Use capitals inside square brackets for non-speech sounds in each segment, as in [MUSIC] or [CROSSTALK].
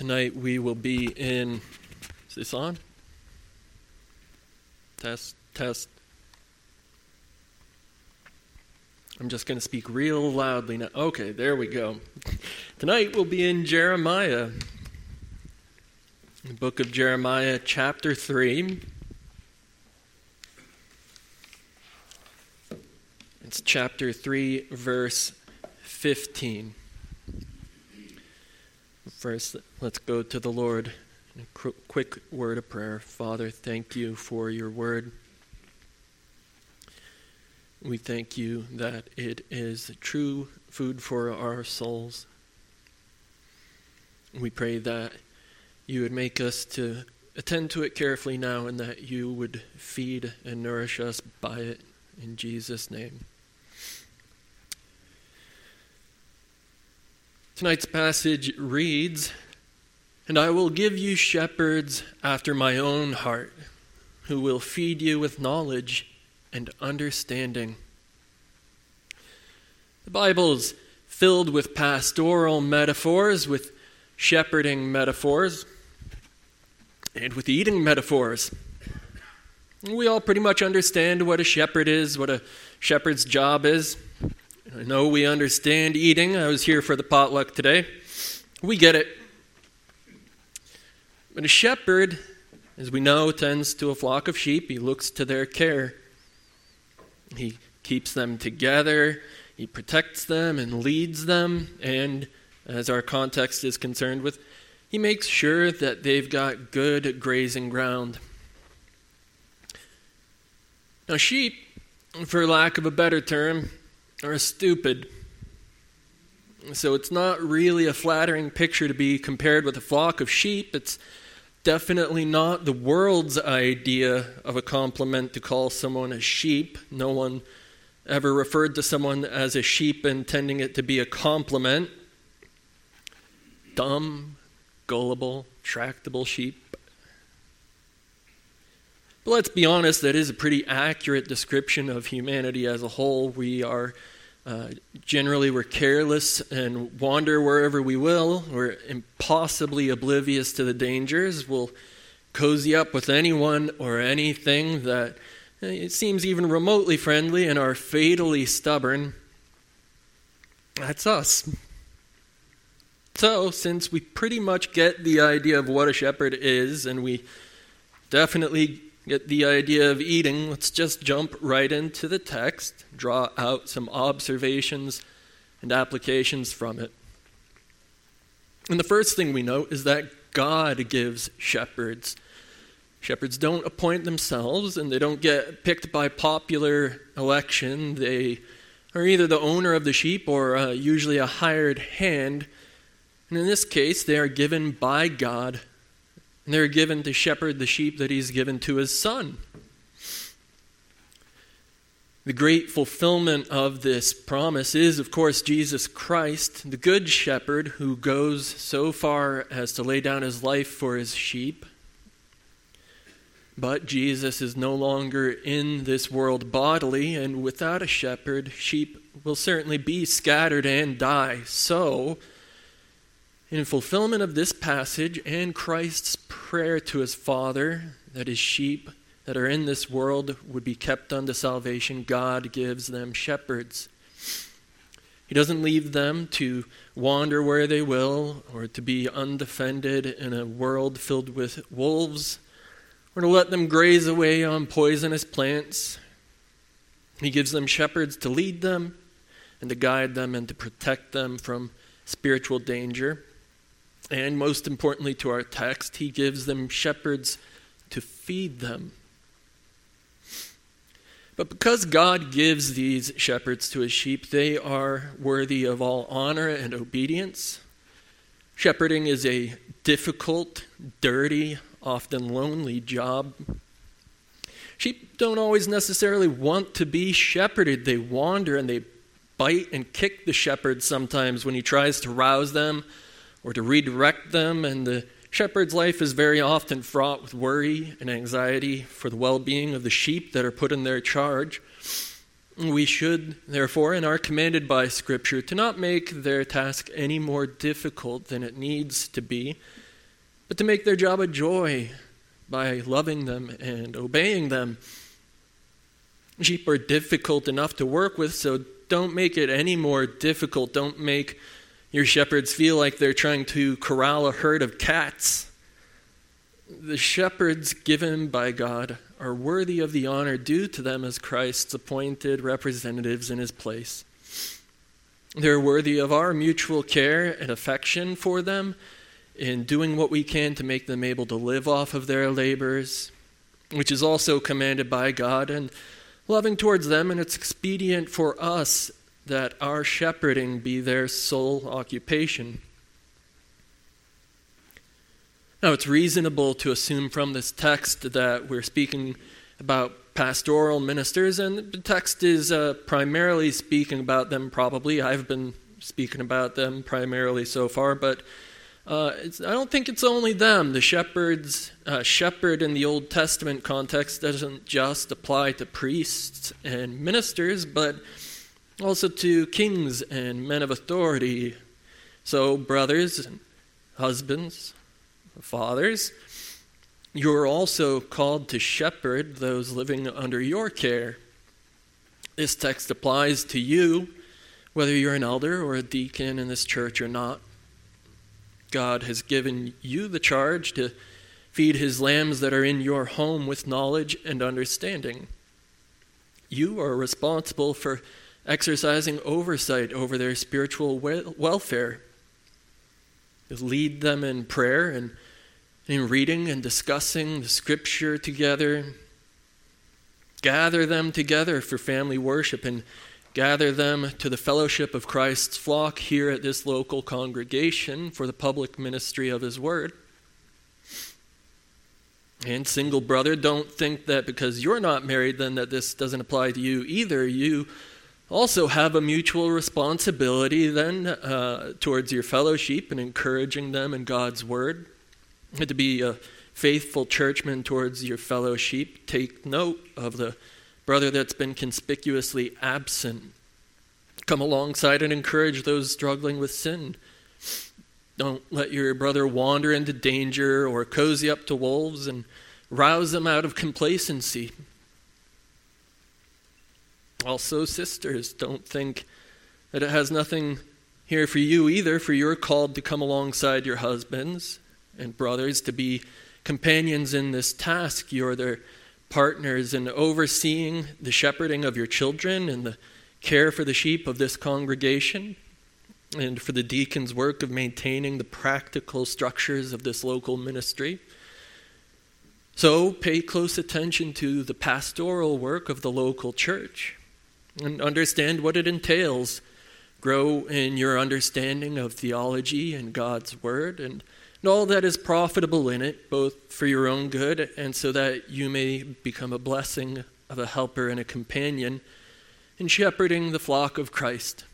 Tonight we will be in. Is this on? Test, test. I'm just going to speak real loudly now. Okay, there we go. Tonight we'll be in Jeremiah, the book of Jeremiah, chapter 3. It's chapter 3, verse 15. First, let's go to the Lord. A quick word of prayer. Father, thank you for your word. We thank you that it is true food for our souls. We pray that you would make us to attend to it carefully now and that you would feed and nourish us by it. In Jesus' name. Tonight's passage reads And I will give you shepherds after my own heart, who will feed you with knowledge and understanding. The Bible is filled with pastoral metaphors, with shepherding metaphors, and with eating metaphors. We all pretty much understand what a shepherd is, what a shepherd's job is. I know we understand eating. I was here for the potluck today. We get it. But a shepherd, as we know, tends to a flock of sheep. He looks to their care. He keeps them together, he protects them and leads them, and as our context is concerned with, he makes sure that they've got good grazing ground. Now, sheep, for lack of a better term, are stupid. So it's not really a flattering picture to be compared with a flock of sheep. It's definitely not the world's idea of a compliment to call someone a sheep. No one ever referred to someone as a sheep intending it to be a compliment. Dumb, gullible, tractable sheep. But let's be honest, that is a pretty accurate description of humanity as a whole. We are uh, generally we're careless and wander wherever we will. We're impossibly oblivious to the dangers. We'll cozy up with anyone or anything that uh, it seems even remotely friendly and are fatally stubborn. That's us. So, since we pretty much get the idea of what a shepherd is, and we definitely get the idea of eating, let's just jump right into the text, draw out some observations and applications from it. And the first thing we note is that God gives shepherds. Shepherds don't appoint themselves and they don't get picked by popular election. They are either the owner of the sheep or uh, usually a hired hand. And in this case, they are given by God and they're given to shepherd the sheep that he's given to his son. The great fulfillment of this promise is, of course, Jesus Christ, the good shepherd who goes so far as to lay down his life for his sheep. But Jesus is no longer in this world bodily, and without a shepherd, sheep will certainly be scattered and die. So, in fulfillment of this passage and Christ's prayer to his Father that his sheep that are in this world would be kept unto salvation, God gives them shepherds. He doesn't leave them to wander where they will or to be undefended in a world filled with wolves or to let them graze away on poisonous plants. He gives them shepherds to lead them and to guide them and to protect them from spiritual danger. And most importantly to our text, he gives them shepherds to feed them. But because God gives these shepherds to his sheep, they are worthy of all honor and obedience. Shepherding is a difficult, dirty, often lonely job. Sheep don't always necessarily want to be shepherded. They wander and they bite and kick the shepherd sometimes when he tries to rouse them or to redirect them, and the shepherd's life is very often fraught with worry and anxiety for the well being of the sheep that are put in their charge. We should, therefore, and are commanded by Scripture to not make their task any more difficult than it needs to be, but to make their job a joy by loving them and obeying them. Sheep are difficult enough to work with, so don't make it any more difficult. Don't make your shepherds feel like they're trying to corral a herd of cats. The shepherds given by God are worthy of the honor due to them as Christ's appointed representatives in his place. They're worthy of our mutual care and affection for them in doing what we can to make them able to live off of their labors, which is also commanded by God, and loving towards them. And it's expedient for us that our shepherding be their sole occupation. Now, it's reasonable to assume from this text that we're speaking about pastoral ministers, and the text is uh, primarily speaking about them, probably. I've been speaking about them primarily so far, but uh, I don't think it's only them. The shepherds, uh, shepherd in the Old Testament context doesn't just apply to priests and ministers, but also to kings and men of authority. So, brothers and husbands, Fathers, you are also called to shepherd those living under your care. This text applies to you, whether you're an elder or a deacon in this church or not. God has given you the charge to feed his lambs that are in your home with knowledge and understanding. You are responsible for exercising oversight over their spiritual welfare. Lead them in prayer and in reading and discussing the scripture together. Gather them together for family worship and gather them to the fellowship of Christ's flock here at this local congregation for the public ministry of His Word. And single brother, don't think that because you're not married, then that this doesn't apply to you either. You also have a mutual responsibility then uh, towards your fellow sheep and encouraging them in God's Word. To be a faithful churchman towards your fellow sheep, take note of the brother that's been conspicuously absent. Come alongside and encourage those struggling with sin. Don't let your brother wander into danger or cozy up to wolves and rouse them out of complacency. Also, sisters, don't think that it has nothing here for you either, for you're called to come alongside your husbands and brothers to be companions in this task. You're their partners in overseeing the shepherding of your children and the care for the sheep of this congregation, and for the deacon's work of maintaining the practical structures of this local ministry. So, pay close attention to the pastoral work of the local church and understand what it entails. Grow in your understanding of theology and God's Word, and and all that is profitable in it, both for your own good and so that you may become a blessing of a helper and a companion in shepherding the flock of Christ.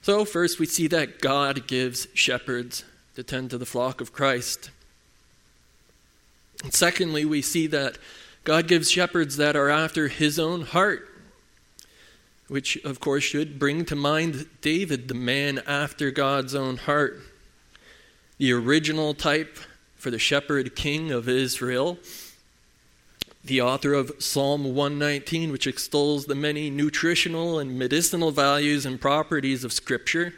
So, first, we see that God gives shepherds to tend to the flock of Christ. And secondly, we see that God gives shepherds that are after his own heart, which, of course, should bring to mind David, the man after God's own heart. The original type for the shepherd king of Israel, the author of Psalm 119, which extols the many nutritional and medicinal values and properties of Scripture,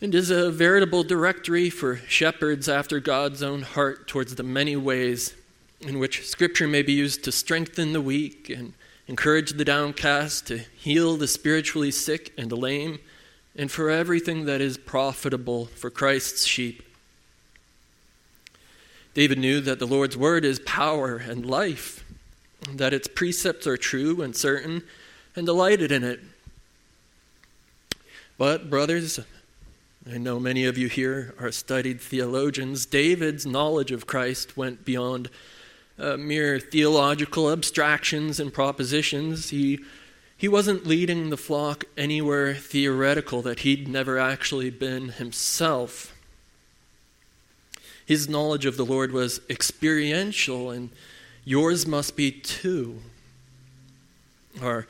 and is a veritable directory for shepherds after God's own heart towards the many ways in which Scripture may be used to strengthen the weak and encourage the downcast, to heal the spiritually sick and the lame and for everything that is profitable for Christ's sheep. David knew that the Lord's word is power and life, that its precepts are true and certain, and delighted in it. But, brothers, I know many of you here are studied theologians. David's knowledge of Christ went beyond uh, mere theological abstractions and propositions. He he wasn't leading the flock anywhere theoretical that he'd never actually been himself. His knowledge of the Lord was experiential, and yours must be too. Our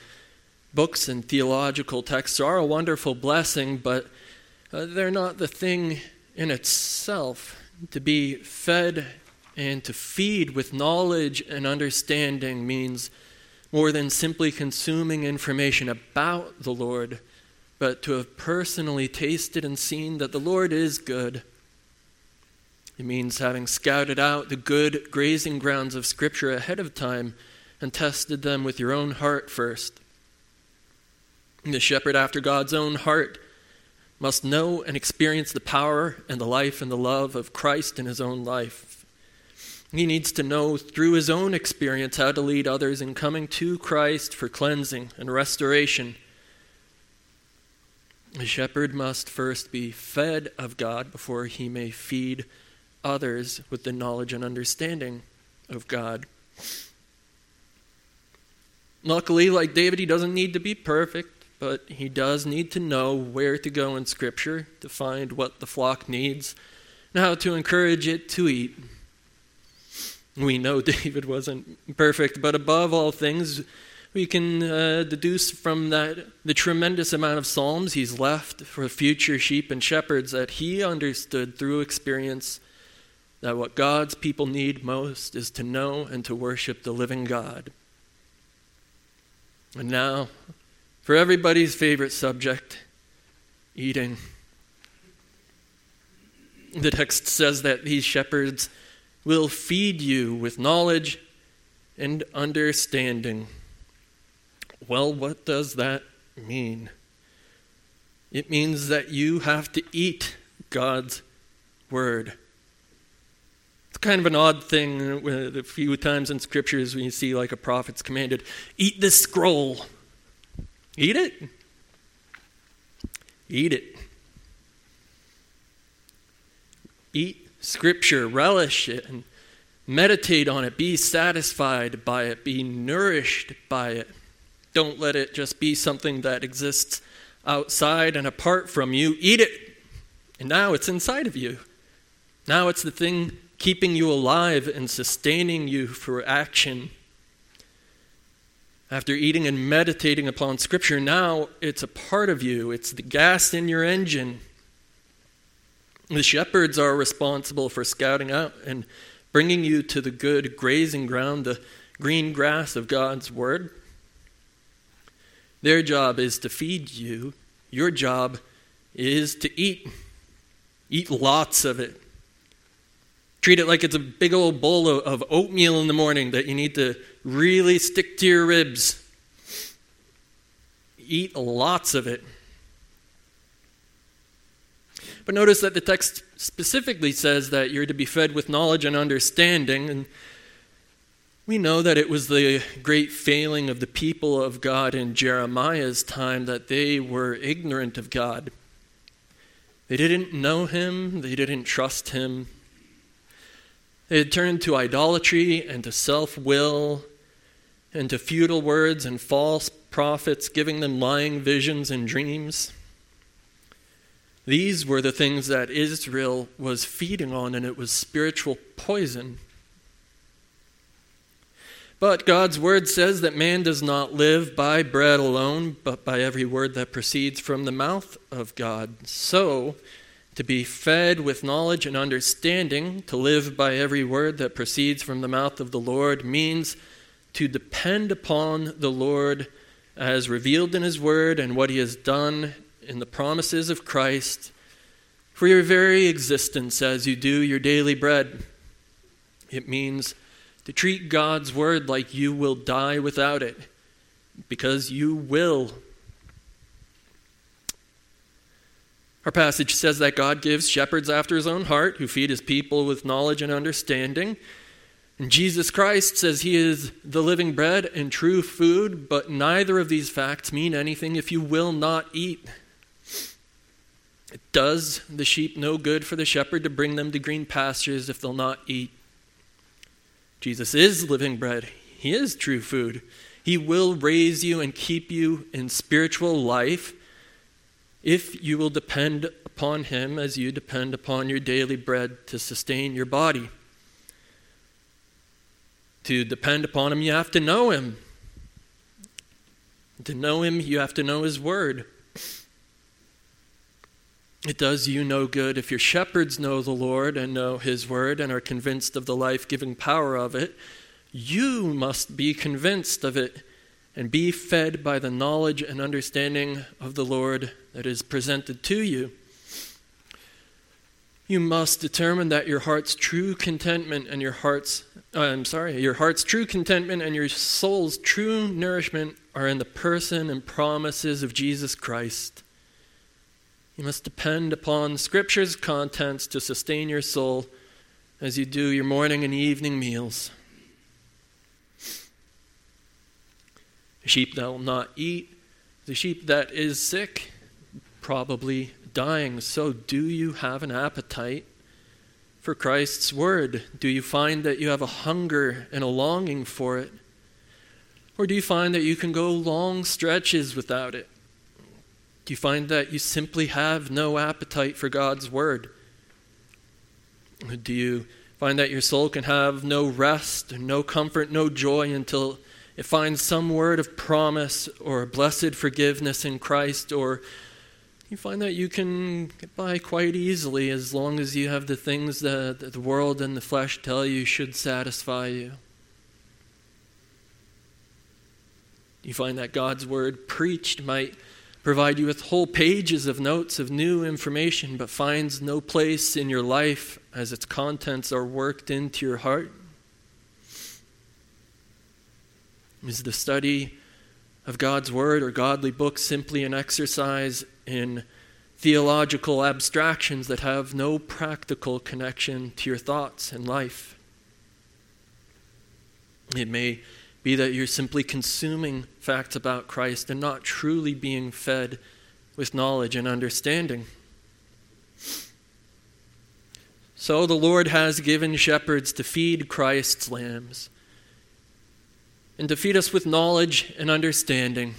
books and theological texts are a wonderful blessing, but uh, they're not the thing in itself, to be fed and to feed with knowledge and understanding means more than simply consuming information about the Lord, but to have personally tasted and seen that the Lord is good. It means having scouted out the good grazing grounds of Scripture ahead of time and tested them with your own heart first. The shepherd after God's own heart must know and experience the power and the life and the love of Christ in his own life. He needs to know through his own experience how to lead others in coming to Christ for cleansing and restoration. The shepherd must first be fed of God before he may feed others with the knowledge and understanding of God. Luckily, like David, he doesn't need to be perfect but he does need to know where to go in Scripture to find what the flock needs and how to encourage it to eat. We know [LAUGHS] David wasn't perfect, but above all things, we can uh, deduce from that the tremendous amount of psalms he's left for future sheep and shepherds that he understood through experience that what God's people need most is to know and to worship the living God. And now, for everybody's favorite subject eating. The text says that these shepherds will feed you with knowledge and understanding. Well, what does that mean? It means that you have to eat God's word. It's kind of an odd thing. A few times in scriptures when you see like a prophet's commanded, eat this scroll. Eat it. Eat it. Eat Scripture, relish it, and meditate on it. Be satisfied by it. Be nourished by it. Don't let it just be something that exists outside and apart from you. Eat it. And now it's inside of you. Now it's the thing keeping you alive and sustaining you for action after eating and meditating upon Scripture, now it's a part of you, it's the gas in your engine. The shepherds are responsible for scouting out and bringing you to the good grazing ground, the green grass of God's Word. Their job is to feed you, your job is to eat. Eat lots of it. Treat it like it's a big old bowl of oatmeal in the morning that you need to really stick to your ribs. Eat lots of it. But notice that the text specifically says that you're to be fed with knowledge and understanding. And we know that it was the great failing of the people of God in Jeremiah's time that they were ignorant of God. They didn't know him, they didn't trust him, they had turned to idolatry and to self will and to futile words and false prophets, giving them lying visions and dreams. These were the things that Israel was feeding on, and it was spiritual poison. But God's word says that man does not live by bread alone, but by every word that proceeds from the mouth of God. So, to be fed with knowledge and understanding, to live by every word that proceeds from the mouth of the Lord, means to depend upon the Lord as revealed in His Word and what He has done in the promises of Christ for your very existence as you do your daily bread. It means to treat God's Word like you will die without it, because you will Our passage says that God gives shepherds after his own heart who feed his people with knowledge and understanding. And Jesus Christ says he is the living bread and true food, but neither of these facts mean anything if you will not eat. It does the sheep no good for the shepherd to bring them to green pastures if they'll not eat. Jesus is living bread, he is true food. He will raise you and keep you in spiritual life if you will depend upon Him as you depend upon your daily bread to sustain your body. To depend upon Him, you have to know Him. To know Him, you have to know His Word. It does you no good if your shepherds know the Lord and know his word and are convinced of the life giving power of it. You must be convinced of it and be fed by the knowledge and understanding of the Lord that is presented to you. You must determine that your heart's true contentment and your heart's uh, I'm sorry, your heart's true contentment and your soul's true nourishment are in the person and promises of Jesus Christ. You must depend upon Scripture's contents to sustain your soul as you do your morning and evening meals. A sheep that will not eat, the sheep that is sick, probably dying. So, do you have an appetite for Christ's word? Do you find that you have a hunger and a longing for it? Or do you find that you can go long stretches without it? Do you find that you simply have no appetite for God's word? Do you find that your soul can have no rest, no comfort, no joy until it finds some word of promise or blessed forgiveness in Christ, or you find that you can get by quite easily as long as you have the things that the world and the flesh tell you should satisfy you. You find that God's word preached might provide you with whole pages of notes of new information, but finds no place in your life as its contents are worked into your heart. Is the study of God's Word or godly books simply an exercise in theological abstractions that have no practical connection to your thoughts and life? It may be that you're simply consuming facts about Christ and not truly being fed with knowledge and understanding. So the Lord has given shepherds to feed Christ's lambs and to feed us with knowledge and understanding.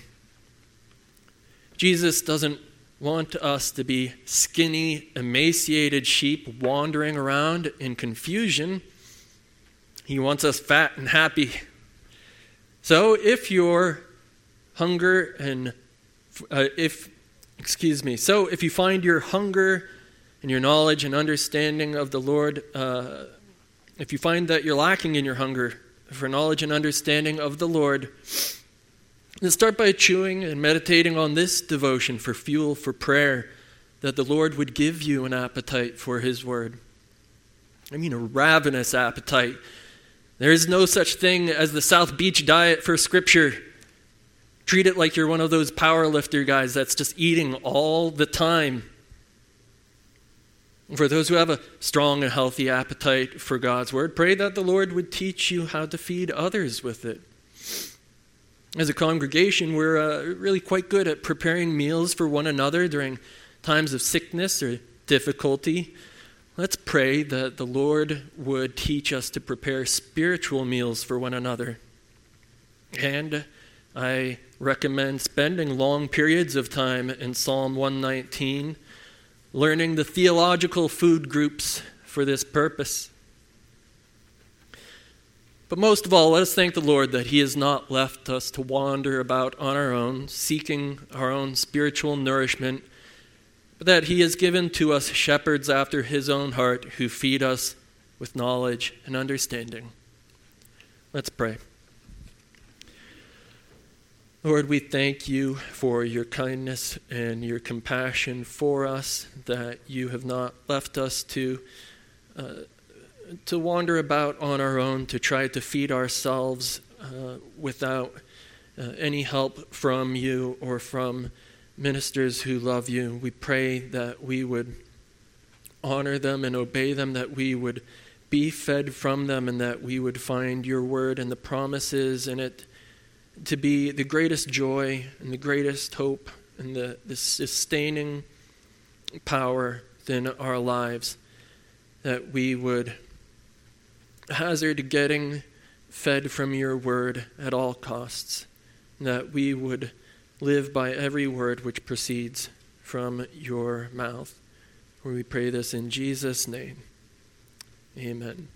Jesus doesn't want us to be skinny, emaciated sheep wandering around in confusion. He wants us fat and happy. So if your hunger and uh, if excuse me, so if you find your hunger and your knowledge and understanding of the Lord, uh, if you find that you're lacking in your hunger for knowledge and understanding of the Lord, then start by chewing and meditating on this devotion for fuel for prayer, that the Lord would give you an appetite for His Word. I mean, a ravenous appetite. There is no such thing as the South Beach diet for Scripture. Treat it like you're one of those power lifter guys that's just eating all the time. For those who have a strong and healthy appetite for God's word, pray that the Lord would teach you how to feed others with it. As a congregation, we're uh, really quite good at preparing meals for one another during times of sickness or difficulty. Let's pray that the Lord would teach us to prepare spiritual meals for one another. And I recommend spending long periods of time in Psalm 119 learning the theological food groups for this purpose. But most of all, let us thank the Lord that He has not left us to wander about on our own, seeking our own spiritual nourishment, but that He has given to us shepherds after His own heart who feed us with knowledge and understanding. Let's pray. Lord, we thank you for your kindness and your compassion for us, that you have not left us to, uh, to wander about on our own, to try to feed ourselves uh, without uh, any help from you or from ministers who love you. We pray that we would honor them and obey them, that we would be fed from them, and that we would find your word and the promises in it to be the greatest joy and the greatest hope and the, the sustaining power in our lives, that we would hazard getting fed from your word at all costs, that we would live by every word which proceeds from your mouth. we pray this in Jesus' name. Amen.